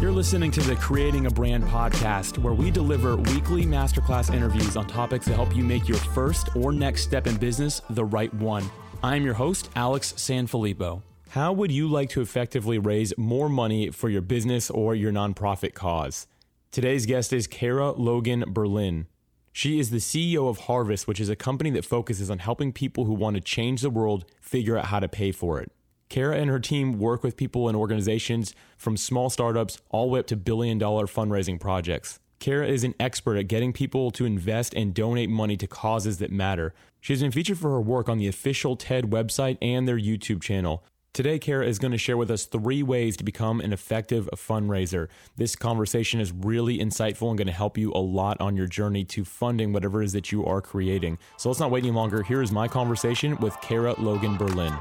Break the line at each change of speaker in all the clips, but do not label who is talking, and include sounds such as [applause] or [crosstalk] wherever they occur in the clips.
You're listening to the Creating a Brand podcast, where we deliver weekly masterclass interviews on topics that help you make your first or next step in business the right one. I'm your host, Alex Sanfilippo. How would you like to effectively raise more money for your business or your nonprofit cause? Today's guest is Kara Logan Berlin. She is the CEO of Harvest, which is a company that focuses on helping people who want to change the world figure out how to pay for it. Kara and her team work with people and organizations from small startups all the way up to billion dollar fundraising projects. Kara is an expert at getting people to invest and donate money to causes that matter. She has been featured for her work on the official TED website and their YouTube channel. Today, Kara is going to share with us three ways to become an effective fundraiser. This conversation is really insightful and going to help you a lot on your journey to funding whatever it is that you are creating. So let's not wait any longer. Here is my conversation with Kara Logan Berlin.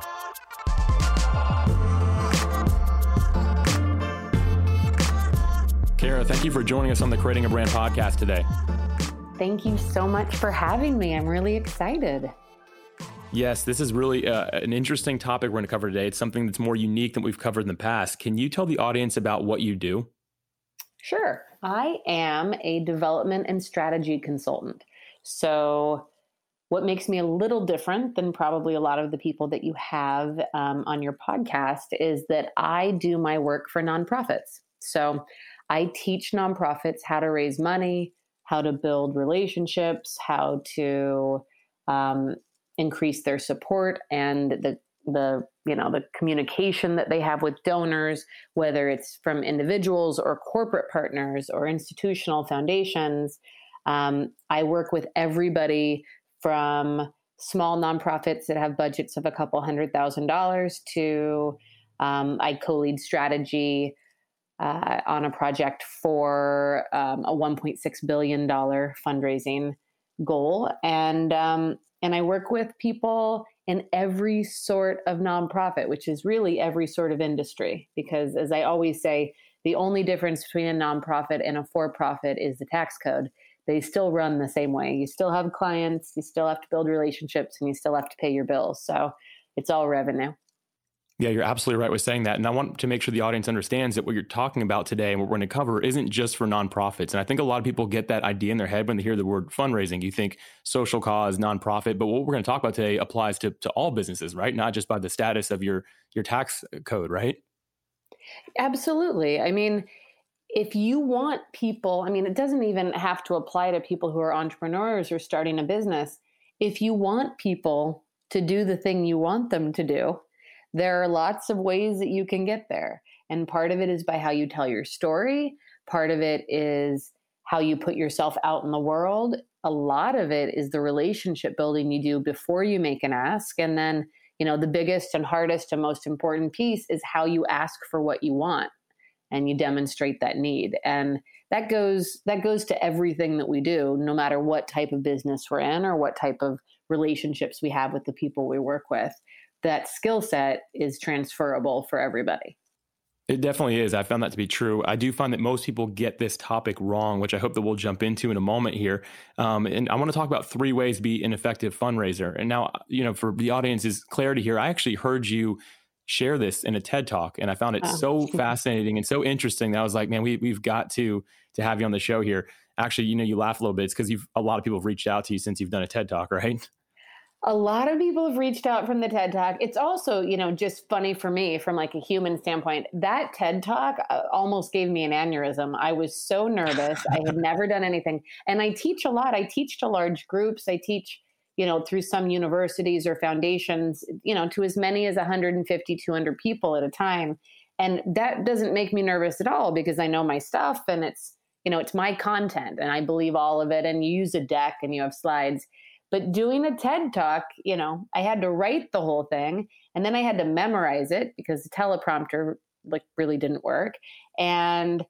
Kara, thank you for joining us on the Creating a Brand podcast today.
Thank you so much for having me. I'm really excited.
Yes, this is really uh, an interesting topic we're going to cover today. It's something that's more unique than we've covered in the past. Can you tell the audience about what you do?
Sure. I am a development and strategy consultant. So, what makes me a little different than probably a lot of the people that you have um, on your podcast is that I do my work for nonprofits. So, I teach nonprofits how to raise money, how to build relationships, how to um, increase their support and the the you know the communication that they have with donors whether it's from individuals or corporate partners or institutional foundations. Um, i work with everybody from small nonprofits that have budgets of a couple hundred thousand dollars to um, i co-lead strategy uh, on a project for um, a 1.6 billion dollar fundraising goal and um, and I work with people in every sort of nonprofit, which is really every sort of industry. Because as I always say, the only difference between a nonprofit and a for profit is the tax code. They still run the same way. You still have clients, you still have to build relationships, and you still have to pay your bills. So it's all revenue.
Yeah, you're absolutely right with saying that. And I want to make sure the audience understands that what you're talking about today and what we're going to cover isn't just for nonprofits. And I think a lot of people get that idea in their head when they hear the word fundraising. You think social cause, nonprofit, but what we're going to talk about today applies to, to all businesses, right? Not just by the status of your your tax code, right?
Absolutely. I mean, if you want people, I mean, it doesn't even have to apply to people who are entrepreneurs or starting a business. If you want people to do the thing you want them to do, there are lots of ways that you can get there. And part of it is by how you tell your story, part of it is how you put yourself out in the world. A lot of it is the relationship building you do before you make an ask. And then, you know, the biggest and hardest and most important piece is how you ask for what you want and you demonstrate that need. And that goes that goes to everything that we do, no matter what type of business we're in or what type of relationships we have with the people we work with that skill set is transferable for everybody.
It definitely is. I found that to be true. I do find that most people get this topic wrong, which I hope that we'll jump into in a moment here. Um, and I want to talk about three ways to be an effective fundraiser. And now, you know, for the audience's clarity here, I actually heard you share this in a TED talk, and I found it oh. so fascinating and so interesting that I was like, man, we we've got to to have you on the show here. Actually, you know, you laugh a little bit because you've a lot of people have reached out to you since you've done a TED talk, right?
A lot of people have reached out from the TED Talk. It's also, you know, just funny for me from like a human standpoint. That TED Talk uh, almost gave me an aneurysm. I was so nervous. I had never done anything. And I teach a lot. I teach to large groups. I teach, you know, through some universities or foundations, you know, to as many as 150, 200 people at a time. And that doesn't make me nervous at all because I know my stuff and it's, you know, it's my content and I believe all of it. And you use a deck and you have slides but doing a TED talk, you know, I had to write the whole thing and then I had to memorize it because the teleprompter like really didn't work. And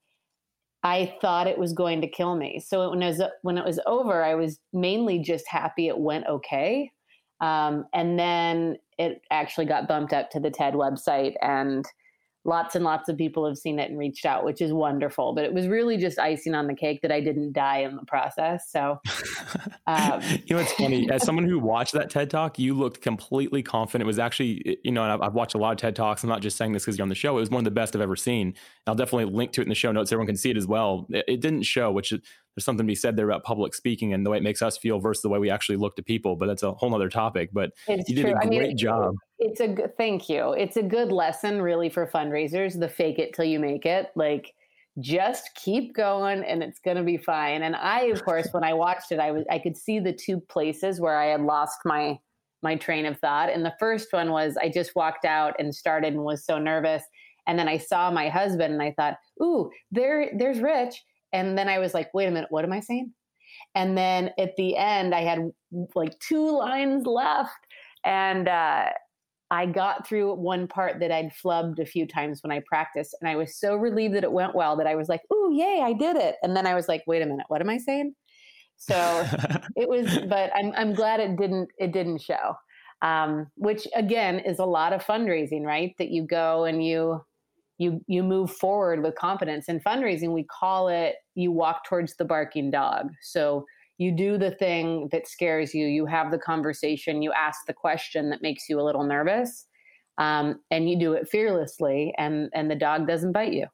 I thought it was going to kill me. So when it was when it was over, I was mainly just happy it went okay. Um, and then it actually got bumped up to the TED website, and lots and lots of people have seen it and reached out, which is wonderful. But it was really just icing on the cake that I didn't die in the process. So, [laughs]
um, you know, it's funny. As [laughs] someone who watched that TED talk, you looked completely confident. It was actually, you know, and I've, I've watched a lot of TED talks. I'm not just saying this because you're on the show. It was one of the best I've ever seen. I'll definitely link to it in the show notes. Everyone can see it as well. It, it didn't show, which is, there's something to be said there about public speaking and the way it makes us feel versus the way we actually look to people. But that's a whole other topic. But it's you did true. a great I mean, job.
It's a good, thank you. It's a good lesson, really, for fundraisers. The fake it till you make it. Like, just keep going, and it's going to be fine. And I, of course, when I watched it, I was I could see the two places where I had lost my my train of thought. And the first one was I just walked out and started and was so nervous. And then I saw my husband, and I thought, "Ooh, there, there's Rich." And then I was like, wait a minute, what am I saying? And then at the end, I had like two lines left. And uh, I got through one part that I'd flubbed a few times when I practiced. And I was so relieved that it went well that I was like, ooh, yay, I did it. And then I was like, wait a minute, what am I saying? So [laughs] it was, but I'm, I'm glad it didn't, it didn't show. Um, which again is a lot of fundraising, right? That you go and you, you you move forward with confidence. In fundraising we call it you walk towards the barking dog. So you do the thing that scares you. You have the conversation. You ask the question that makes you a little nervous um, and you do it fearlessly and and the dog doesn't bite you.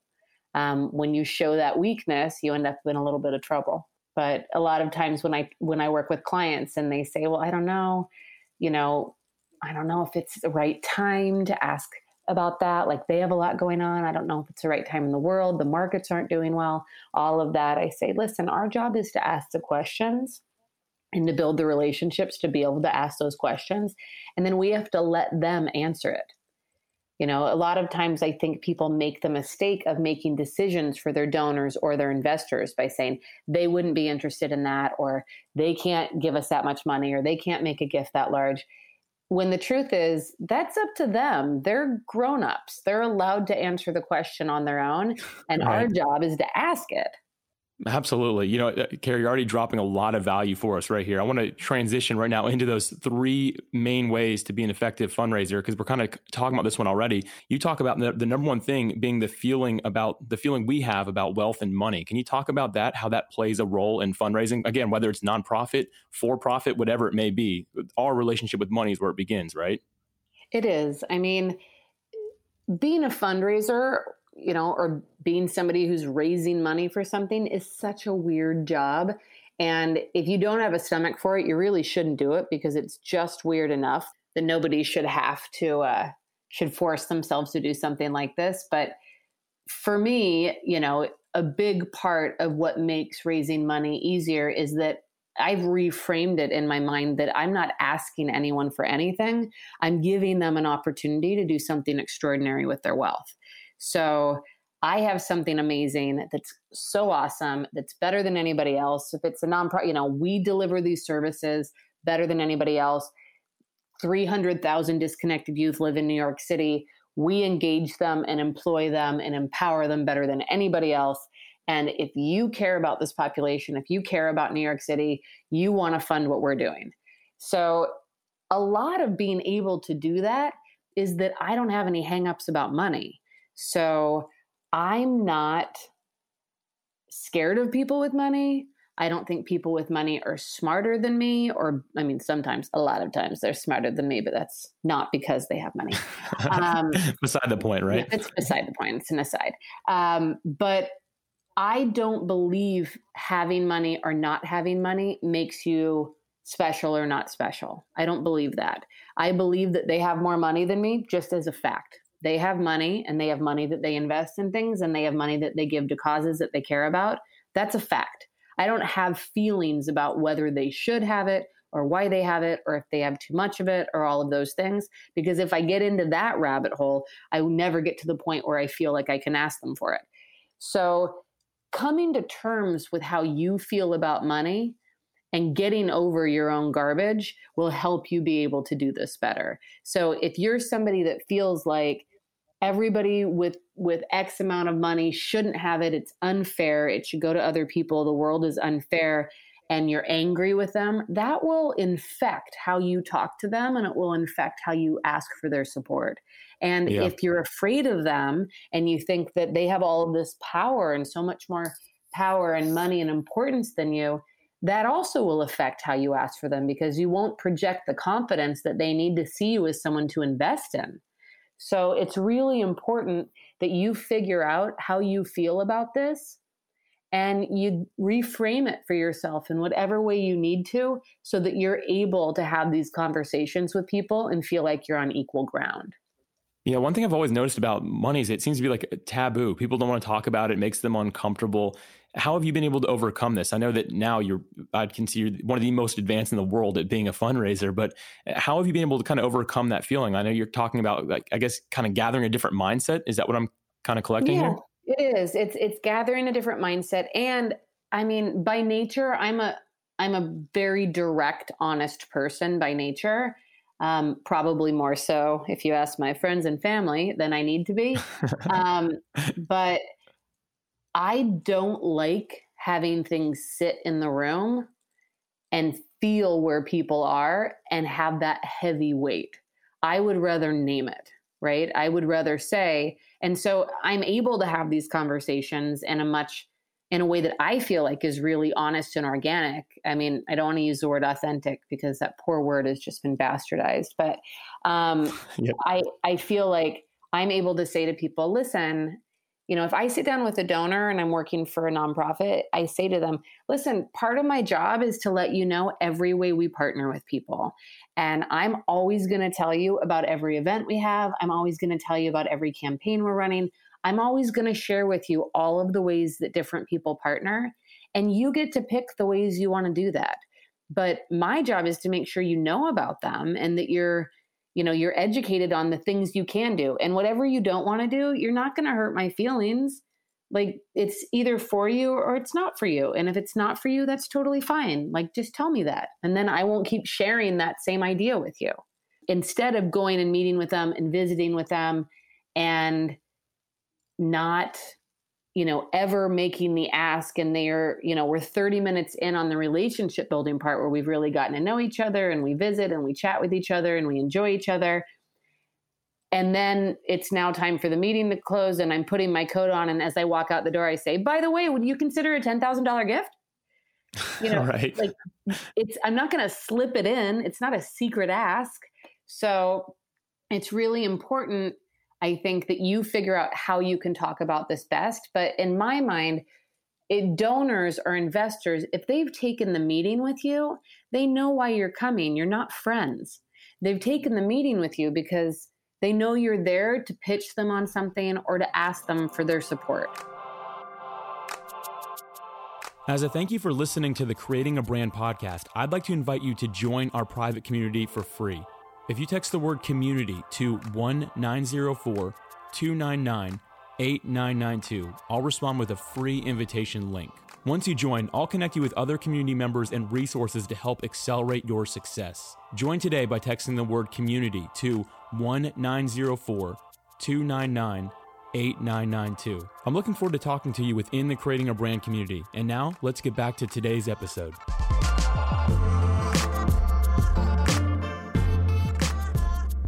Um, when you show that weakness you end up in a little bit of trouble. But a lot of times when i when i work with clients and they say well i don't know you know i don't know if it's the right time to ask about that. Like they have a lot going on. I don't know if it's the right time in the world. The markets aren't doing well. All of that. I say, listen, our job is to ask the questions and to build the relationships to be able to ask those questions. And then we have to let them answer it. You know, a lot of times I think people make the mistake of making decisions for their donors or their investors by saying they wouldn't be interested in that, or they can't give us that much money, or they can't make a gift that large when the truth is that's up to them. They're grown-ups. They're allowed to answer the question on their own and right. our job is to ask it
Absolutely. You know, uh, Carrie, you're already dropping a lot of value for us right here. I want to transition right now into those three main ways to be an effective fundraiser because we're kind of talking about this one already. You talk about the, the, number one thing being the feeling about the feeling we have about wealth and money. Can you talk about that, how that plays a role in fundraising? Again, whether it's nonprofit, for profit, whatever it may be, our relationship with money is where it begins, right?
It is. I mean, being a fundraiser you know, or being somebody who's raising money for something is such a weird job. And if you don't have a stomach for it, you really shouldn't do it because it's just weird enough that nobody should have to, uh, should force themselves to do something like this. But for me, you know, a big part of what makes raising money easier is that I've reframed it in my mind that I'm not asking anyone for anything. I'm giving them an opportunity to do something extraordinary with their wealth. So I have something amazing that's so awesome, that's better than anybody else. If it's a nonprofit, you know, we deliver these services better than anybody else. 300,000 disconnected youth live in New York City. We engage them and employ them and empower them better than anybody else. And if you care about this population, if you care about New York City, you want to fund what we're doing. So, a lot of being able to do that is that I don't have any hangups about money. So I'm not scared of people with money. I don't think people with money are smarter than me, or I mean, sometimes, a lot of times, they're smarter than me, but that's not because they have money.
Um, [laughs] beside the point, right?
It's beside the point. It's an aside. Um, but I don't believe having money or not having money makes you special or not special. I don't believe that. I believe that they have more money than me just as a fact they have money and they have money that they invest in things and they have money that they give to causes that they care about. That's a fact. I don't have feelings about whether they should have it or why they have it or if they have too much of it or all of those things. Because if I get into that rabbit hole, I will never get to the point where I feel like I can ask them for it. So, coming to terms with how you feel about money and getting over your own garbage will help you be able to do this better. So, if you're somebody that feels like, everybody with with x amount of money shouldn't have it it's unfair it should go to other people the world is unfair and you're angry with them, that will infect how you talk to them and it will infect how you ask for their support. And yeah. if you're afraid of them and you think that they have all of this power and so much more power and money and importance than you, that also will affect how you ask for them because you won't project the confidence that they need to see you as someone to invest in. So it's really important that you figure out how you feel about this and you reframe it for yourself in whatever way you need to so that you're able to have these conversations with people and feel like you're on equal ground.
Yeah, one thing I've always noticed about money is it seems to be like a taboo. People don't want to talk about it, it makes them uncomfortable. How have you been able to overcome this? I know that now you're, I'd consider one of the most advanced in the world at being a fundraiser, but how have you been able to kind of overcome that feeling? I know you're talking about, like, I guess, kind of gathering a different mindset. Is that what I'm kind of collecting yeah,
here? It is. It's it's gathering a different mindset, and I mean, by nature, I'm a I'm a very direct, honest person by nature. Um, probably more so if you ask my friends and family than I need to be. [laughs] um, but I don't like having things sit in the room and feel where people are and have that heavy weight. I would rather name it, right? I would rather say, and so I'm able to have these conversations in a much in a way that I feel like is really honest and organic. I mean, I don't want to use the word authentic because that poor word has just been bastardized, but um, [laughs] yep. I I feel like I'm able to say to people, listen, you know, if I sit down with a donor and I'm working for a nonprofit, I say to them, listen, part of my job is to let you know every way we partner with people. And I'm always going to tell you about every event we have. I'm always going to tell you about every campaign we're running. I'm always going to share with you all of the ways that different people partner. And you get to pick the ways you want to do that. But my job is to make sure you know about them and that you're you know you're educated on the things you can do and whatever you don't want to do you're not going to hurt my feelings. Like it's either for you or it's not for you and if it's not for you that's totally fine. Like just tell me that and then i won't keep sharing that same idea with you. Instead of going and meeting with them and visiting with them and not you know, ever making the ask and they're, you know, we're 30 minutes in on the relationship building part where we've really gotten to know each other and we visit and we chat with each other and we enjoy each other. And then it's now time for the meeting to close and I'm putting my coat on. And as I walk out the door, I say, by the way, would you consider a $10,000 gift? You [laughs] know, right. like it's, I'm not going to slip it in. It's not a secret ask. So it's really important I think that you figure out how you can talk about this best. But in my mind, it, donors or investors, if they've taken the meeting with you, they know why you're coming. You're not friends. They've taken the meeting with you because they know you're there to pitch them on something or to ask them for their support.
As a thank you for listening to the Creating a Brand podcast, I'd like to invite you to join our private community for free. If you text the word community to 1904 299 8992, I'll respond with a free invitation link. Once you join, I'll connect you with other community members and resources to help accelerate your success. Join today by texting the word community to 1904 299 8992. I'm looking forward to talking to you within the Creating a Brand community. And now, let's get back to today's episode.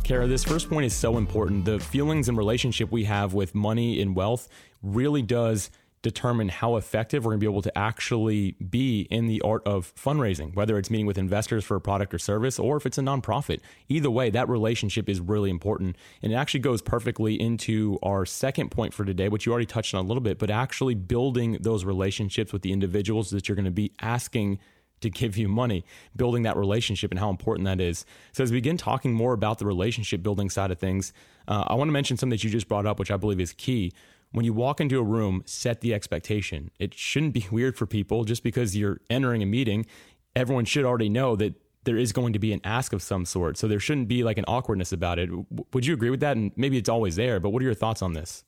Kara, this first point is so important. The feelings and relationship we have with money and wealth really does determine how effective we're going to be able to actually be in the art of fundraising, whether it's meeting with investors for a product or service or if it's a nonprofit. Either way, that relationship is really important. And it actually goes perfectly into our second point for today, which you already touched on a little bit, but actually building those relationships with the individuals that you're going to be asking to give you money, building that relationship and how important that is. So, as we begin talking more about the relationship building side of things, uh, I want to mention something that you just brought up, which I believe is key. When you walk into a room, set the expectation. It shouldn't be [laughs] weird for people just because you're entering a meeting. Everyone should already know that there is going to be an ask of some sort. So, there shouldn't be like an awkwardness about it. Would you agree with that? And maybe it's always there, but what are your thoughts on this?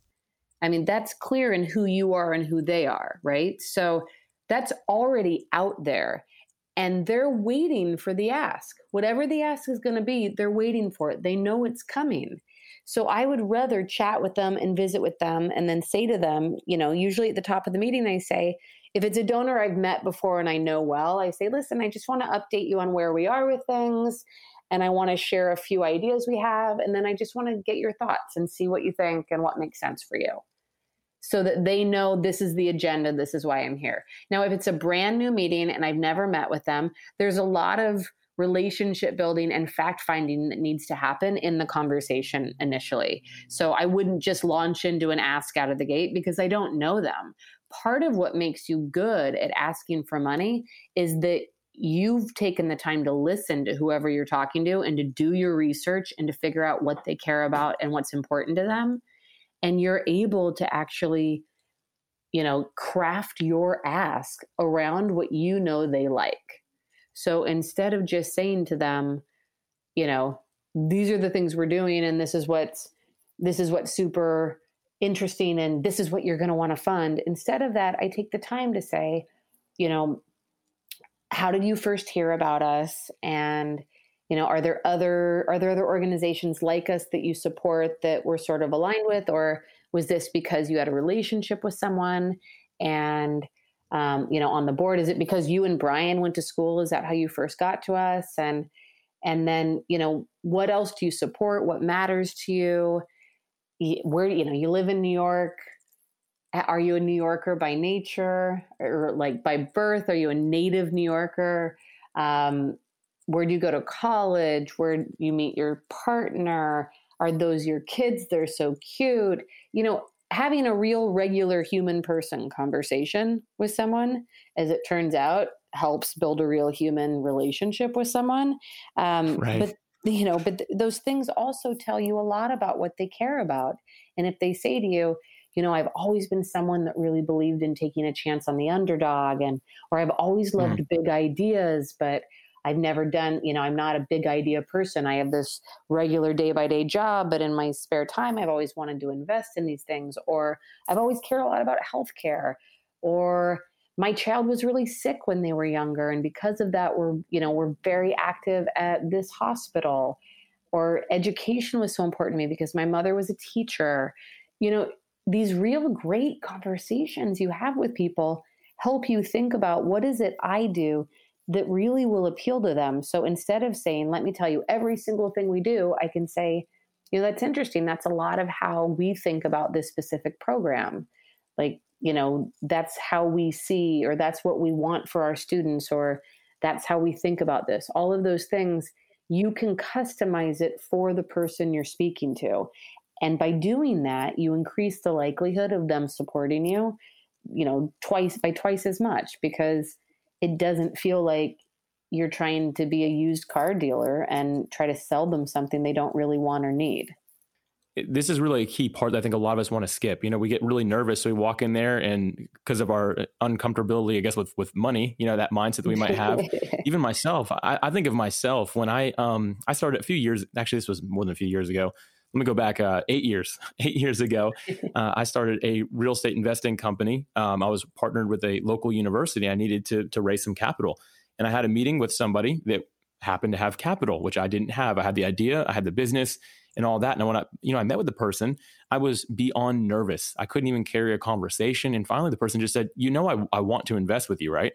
I mean, that's clear in who you are and who they are, right? So, that's already out there and they're waiting for the ask. Whatever the ask is going to be, they're waiting for it. They know it's coming. So I would rather chat with them and visit with them and then say to them, you know, usually at the top of the meeting, I say, if it's a donor I've met before and I know well, I say, listen, I just want to update you on where we are with things. And I want to share a few ideas we have. And then I just want to get your thoughts and see what you think and what makes sense for you so that they know this is the agenda, this is why I'm here. Now, if it's a brand new meeting and I've never met with them, there's a lot of relationship building and fact finding that needs to happen in the conversation initially. So I wouldn't just launch into an ask out of the gate because I don't know them. Part of what makes you good at asking for money is that you've taken the time to listen to whoever you're talking to and to do your research and to figure out what they care about and what's important to them and you're able to actually you know craft your ask around what you know they like. So instead of just saying to them you know these are the things we're doing and this is what's this is what's super interesting and this is what you're going to want to fund instead of that i take the time to say you know how did you first hear about us and you know are there other are there other organizations like us that you support that we're sort of aligned with? Or was this because you had a relationship with someone? And um, you know on the board is it because you and brian went to school? Is that how you first got to us? And and then you know what else do you support? What matters to you? Where you know you live in new york. Are you a new yorker by nature? Or like by birth? Are you a native new yorker? Um, where do you go to college? Where you meet your partner? Are those your kids? They're so cute. You know having a real regular human person conversation with someone as it turns out helps build a real human relationship with someone. Um, right. but you know but th- those things also tell you a lot about what they care about. And if they say to you you know i've always been someone that really believed in taking a chance on the underdog and or i've always loved mm. big ideas but I've never done, you know, I'm not a big idea person. I have this regular day by day job, but in my spare time, I've always wanted to invest in these things. Or I've always cared a lot about healthcare. Or my child was really sick when they were younger. And because of that, we're, you know, we're very active at this hospital. Or education was so important to me because my mother was a teacher. You know, these real great conversations you have with people help you think about what is it I do that really will appeal to them. So instead of saying, let me tell you every single thing we do, I can say, you know, that's interesting. That's a lot of how we think about this specific program. Like, you know, that's how we see, or that's what we want for our students, or that's how we think about this. All of those things, you can customize it for the person you're speaking to. And by doing that, you increase the likelihood of them supporting you, you know, twice by twice as much because it doesn't feel like you're trying to be a used car dealer and try to sell them something they don't really want or need.
This is really a key part that I think a lot of us want to skip. You know, we get really nervous. So we walk in there and because of our uncomfortability, I guess, with, with money, you know, that mindset that we might have. [laughs] Even myself, I, I, think of myself when I, um, I started a few years, actually, this was more than a few years ago let me go back uh, eight years. [laughs] Eight years ago, [laughs] uh, I started a real estate investing company. Um, I was partnered with a local university. I needed to to raise some capital, and I had a meeting with somebody that happened to have capital, which I didn't have. I had the idea, I had the business, and all that. And when I, you know, I met with the person, I was beyond nervous. I couldn't even carry a conversation. And finally, the person just said, "You know, I, I want to invest with you, right?"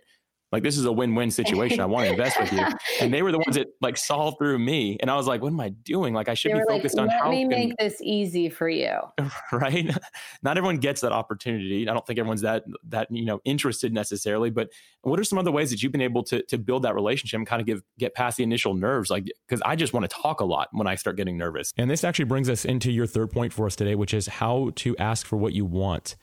Like this is a win-win situation. I want to [laughs] invest with you. And they were the ones that like saw through me. And I was like, what am I doing? Like I should be focused
like,
on how
me
can...
make this easy for you. [laughs]
Right. [laughs] Not everyone gets that opportunity. I don't think everyone's that that, you know, interested necessarily. But what are some other ways that you've been able to to build that relationship and kind of give get past the initial nerves? Like because I just want to talk a lot when I start getting nervous. And this actually brings us into your third point for us today, which is how to ask for what you want.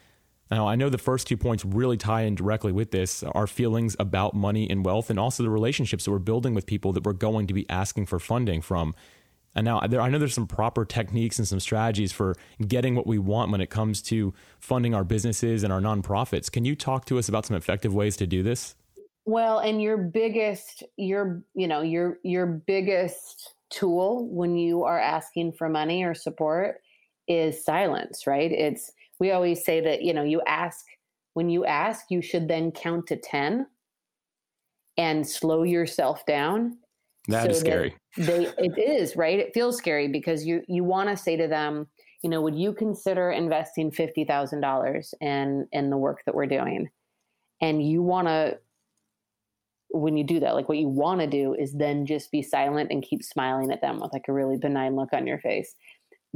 Now, I know the first two points really tie in directly with this our feelings about money and wealth, and also the relationships that we're building with people that we're going to be asking for funding from. And now there, I know there's some proper techniques and some strategies for getting what we want when it comes to funding our businesses and our nonprofits. Can you talk to us about some effective ways to do this?
Well, and your biggest, your, you know, your, your biggest tool when you are asking for money or support is silence, right? It's, we always say that you know you ask when you ask you should then count to 10 and slow yourself down
that so is scary.
that they [laughs] it is right? It feels scary because you you want to say to them you know would you consider investing $50000 in in the work that we're doing? And you want to when you do that like what you want to do is then just be silent and keep smiling at them with like a really benign look on your face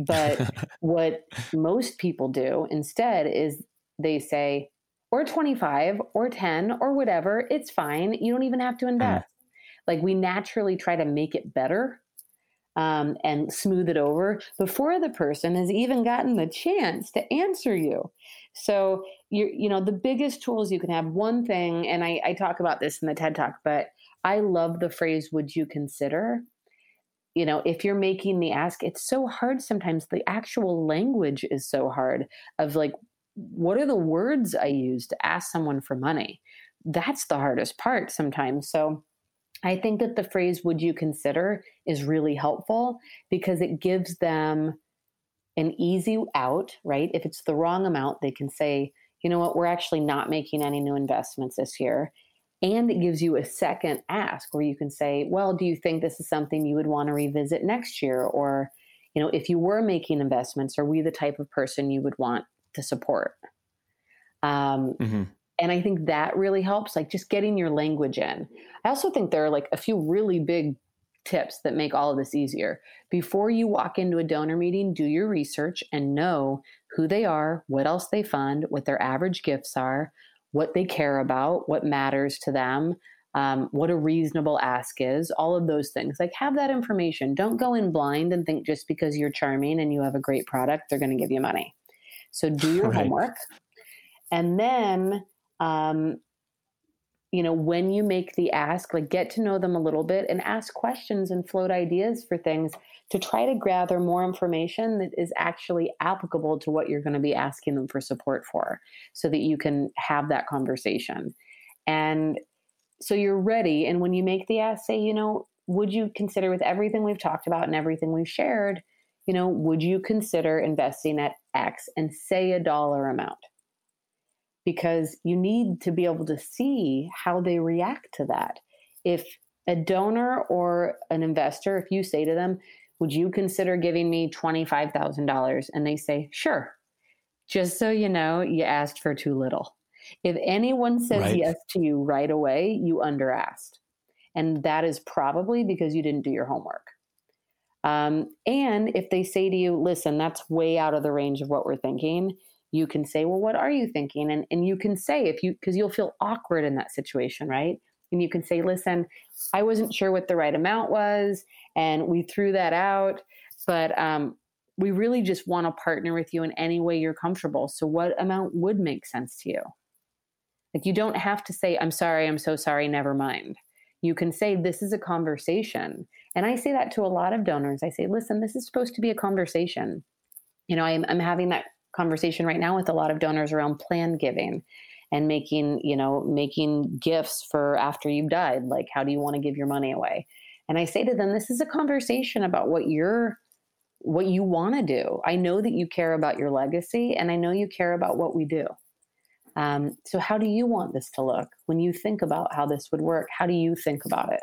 but [laughs] what most people do instead is they say or 25 or 10 or whatever it's fine you don't even have to mm. invest mm. like we naturally try to make it better um, and smooth it over before the person has even gotten the chance to answer you so you you know the biggest tools you can have one thing and I, I talk about this in the ted talk but i love the phrase would you consider you know if you're making the ask it's so hard sometimes the actual language is so hard of like what are the words i use to ask someone for money that's the hardest part sometimes so i think that the phrase would you consider is really helpful because it gives them an easy out, right? If it's the wrong amount, they can say, you know what, we're actually not making any new investments this year. And it gives you a second ask where you can say, well, do you think this is something you would want to revisit next year? Or, you know, if you were making investments, are we the type of person you would want to support? Um, mm-hmm. And I think that really helps, like just getting your language in. I also think there are like a few really big tips that make all of this easier. Before you walk into a donor meeting, do your research and know who they are, what else they fund, what their average gifts are, what they care about, what matters to them, um, what a reasonable ask is, all of those things. Like, have that information. Don't go in blind and think just because you're charming and you have a great product, they're going to give you money. So, do your [laughs] right. homework. And then um, you know, when you make the ask, like get to know them a little bit and ask questions and float ideas for things to try to gather more information that is actually applicable to what you're going to be asking them for support for so that you can have that conversation. And so you're ready. And when you make the ask, say, you know, would you consider with everything we've talked about and everything we've shared, you know, would you consider investing at X and say a dollar amount? Because you need to be able to see how they react to that. If a donor or an investor, if you say to them, Would you consider giving me $25,000? And they say, Sure. Just so you know, you asked for too little. If anyone says right. yes to you right away, you underasked. And that is probably because you didn't do your homework. Um, and if they say to you, listen, that's way out of the range of what we're thinking, you can say, well, what are you thinking? And, and you can say, if you, because you'll feel awkward in that situation, right? And you can say, listen, I wasn't sure what the right amount was, and we threw that out, but um, we really just want to partner with you in any way you're comfortable. So, what amount would make sense to you? Like, you don't have to say, I'm sorry, I'm so sorry, never mind. You can say, This is a conversation. And I say that to a lot of donors. I say, Listen, this is supposed to be a conversation. You know, I'm, I'm having that conversation right now with a lot of donors around plan giving and making you know making gifts for after you've died like how do you want to give your money away? And i say to them this is a conversation about what you're what you want to do. I know that you care about your legacy and i know you care about what we do. Um, so how do you want this to look when you think about how this would work? How do you think about it?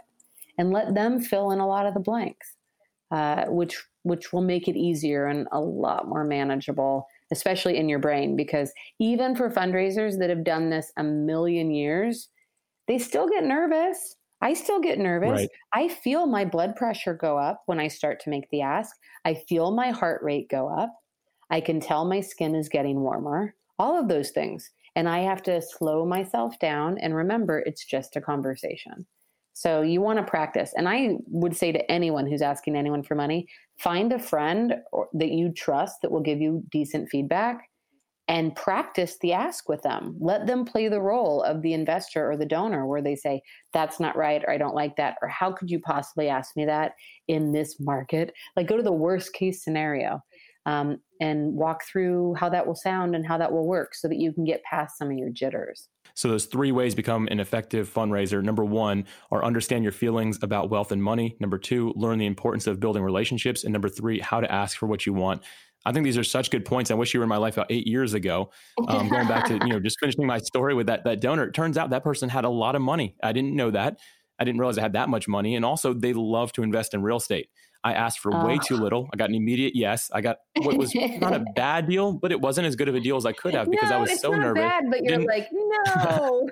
And let them fill in a lot of the blanks uh, which which will make it easier and a lot more manageable especially in your brain, because even for fundraisers that have done this a million years, they still get nervous. I still get nervous. Right. I feel my blood pressure go up when I start to make the ask. I feel my heart rate go up. I can tell my skin is getting warmer, all of those things. And I have to slow myself down and remember it's just a conversation. So you want to practice. And I would say to anyone who's asking anyone for money, find a friend or, that you trust that will give you decent feedback and practice the ask with them. Let them play the role of the investor or the donor where they say, that's not right, or I don't like that, or how could you possibly ask me that in this market? Like, go to the worst case scenario um, and walk through how that will sound and how that will work so that you can get past some of your jitters.
So those three ways become an effective fundraiser. Number one are understand your feelings about wealth and money. Number two, learn the importance of building relationships. And number three, how to ask for what you want. I think these are such good points. I wish you were in my life about eight years ago. Um, going back to you know just finishing my story with that that donor. It turns out that person had a lot of money. I didn't know that. I didn't realize I had that much money. And also, they love to invest in real estate. I asked for way too little. I got an immediate yes. I got what was not a [laughs] bad deal, but it wasn't as good of a deal as I could have because
no,
I was so nervous.
Bad, but you're Didn't, like, [laughs] no.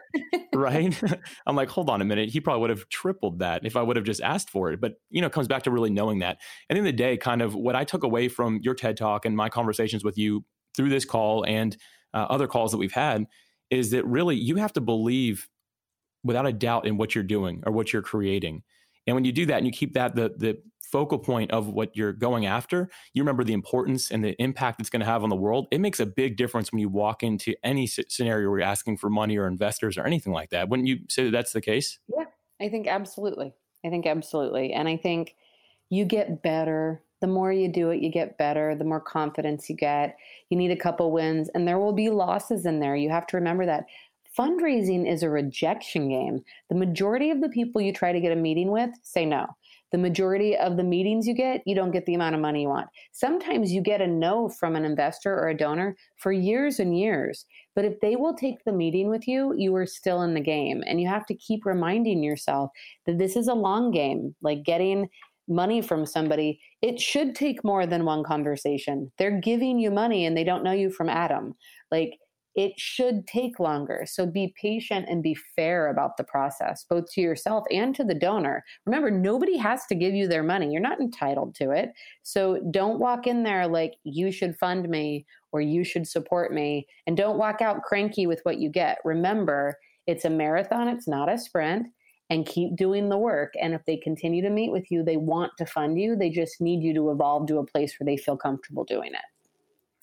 right? [laughs] I'm like, hold on a minute. He probably would have tripled that if I would have just asked for it. But you know, it comes back to really knowing that. And in the, the day, kind of what I took away from your TED talk and my conversations with you through this call and uh, other calls that we've had is that really you have to believe without a doubt in what you're doing or what you're creating. And when you do that and you keep that the the focal point of what you're going after, you remember the importance and the impact it's going to have on the world. It makes a big difference when you walk into any scenario where you're asking for money or investors or anything like that. Wouldn't you say that that's the case?
Yeah, I think absolutely. I think absolutely. And I think you get better. The more you do it, you get better. The more confidence you get. You need a couple wins, and there will be losses in there. You have to remember that fundraising is a rejection game. The majority of the people you try to get a meeting with say no. The majority of the meetings you get, you don't get the amount of money you want. Sometimes you get a no from an investor or a donor for years and years. But if they will take the meeting with you, you are still in the game. And you have to keep reminding yourself that this is a long game. Like getting money from somebody, it should take more than one conversation. They're giving you money and they don't know you from Adam. Like it should take longer. So be patient and be fair about the process, both to yourself and to the donor. Remember, nobody has to give you their money. You're not entitled to it. So don't walk in there like you should fund me or you should support me. And don't walk out cranky with what you get. Remember, it's a marathon, it's not a sprint. And keep doing the work. And if they continue to meet with you, they want to fund you. They just need you to evolve to a place where they feel comfortable doing it.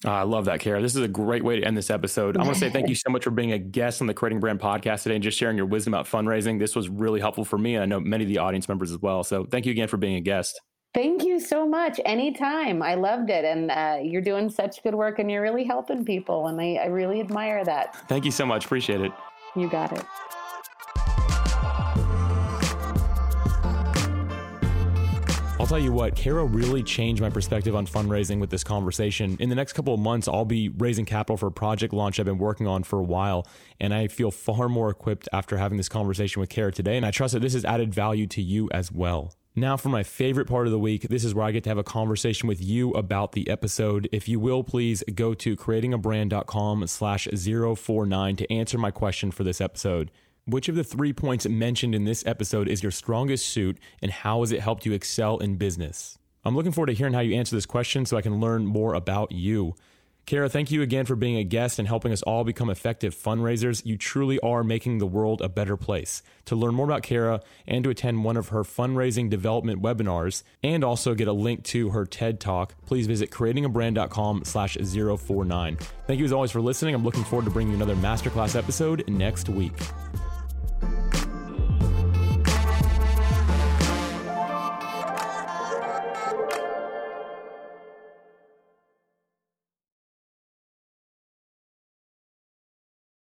Oh, I love that, Kara. This is a great way to end this episode. I want to say thank you so much for being a guest on the Creating Brand podcast today and just sharing your wisdom about fundraising. This was really helpful for me. And I know many of the audience members as well. So thank you again for being a guest.
Thank you so much. Anytime. I loved it. And uh, you're doing such good work and you're really helping people. And I, I really admire that.
Thank you so much. Appreciate it.
You got it.
Tell you what, Kara really changed my perspective on fundraising with this conversation. In the next couple of months, I'll be raising capital for a project launch I've been working on for a while, and I feel far more equipped after having this conversation with Kara today. And I trust that this has added value to you as well. Now, for my favorite part of the week, this is where I get to have a conversation with you about the episode. If you will, please go to creatingabrand.com slash 049 to answer my question for this episode. Which of the three points mentioned in this episode is your strongest suit, and how has it helped you excel in business? I'm looking forward to hearing how you answer this question so I can learn more about you. Kara, thank you again for being a guest and helping us all become effective fundraisers. You truly are making the world a better place. To learn more about Kara and to attend one of her fundraising development webinars and also get a link to her TED Talk, please visit creatingabrand.com slash 049. Thank you as always for listening. I'm looking forward to bringing you another masterclass episode next week.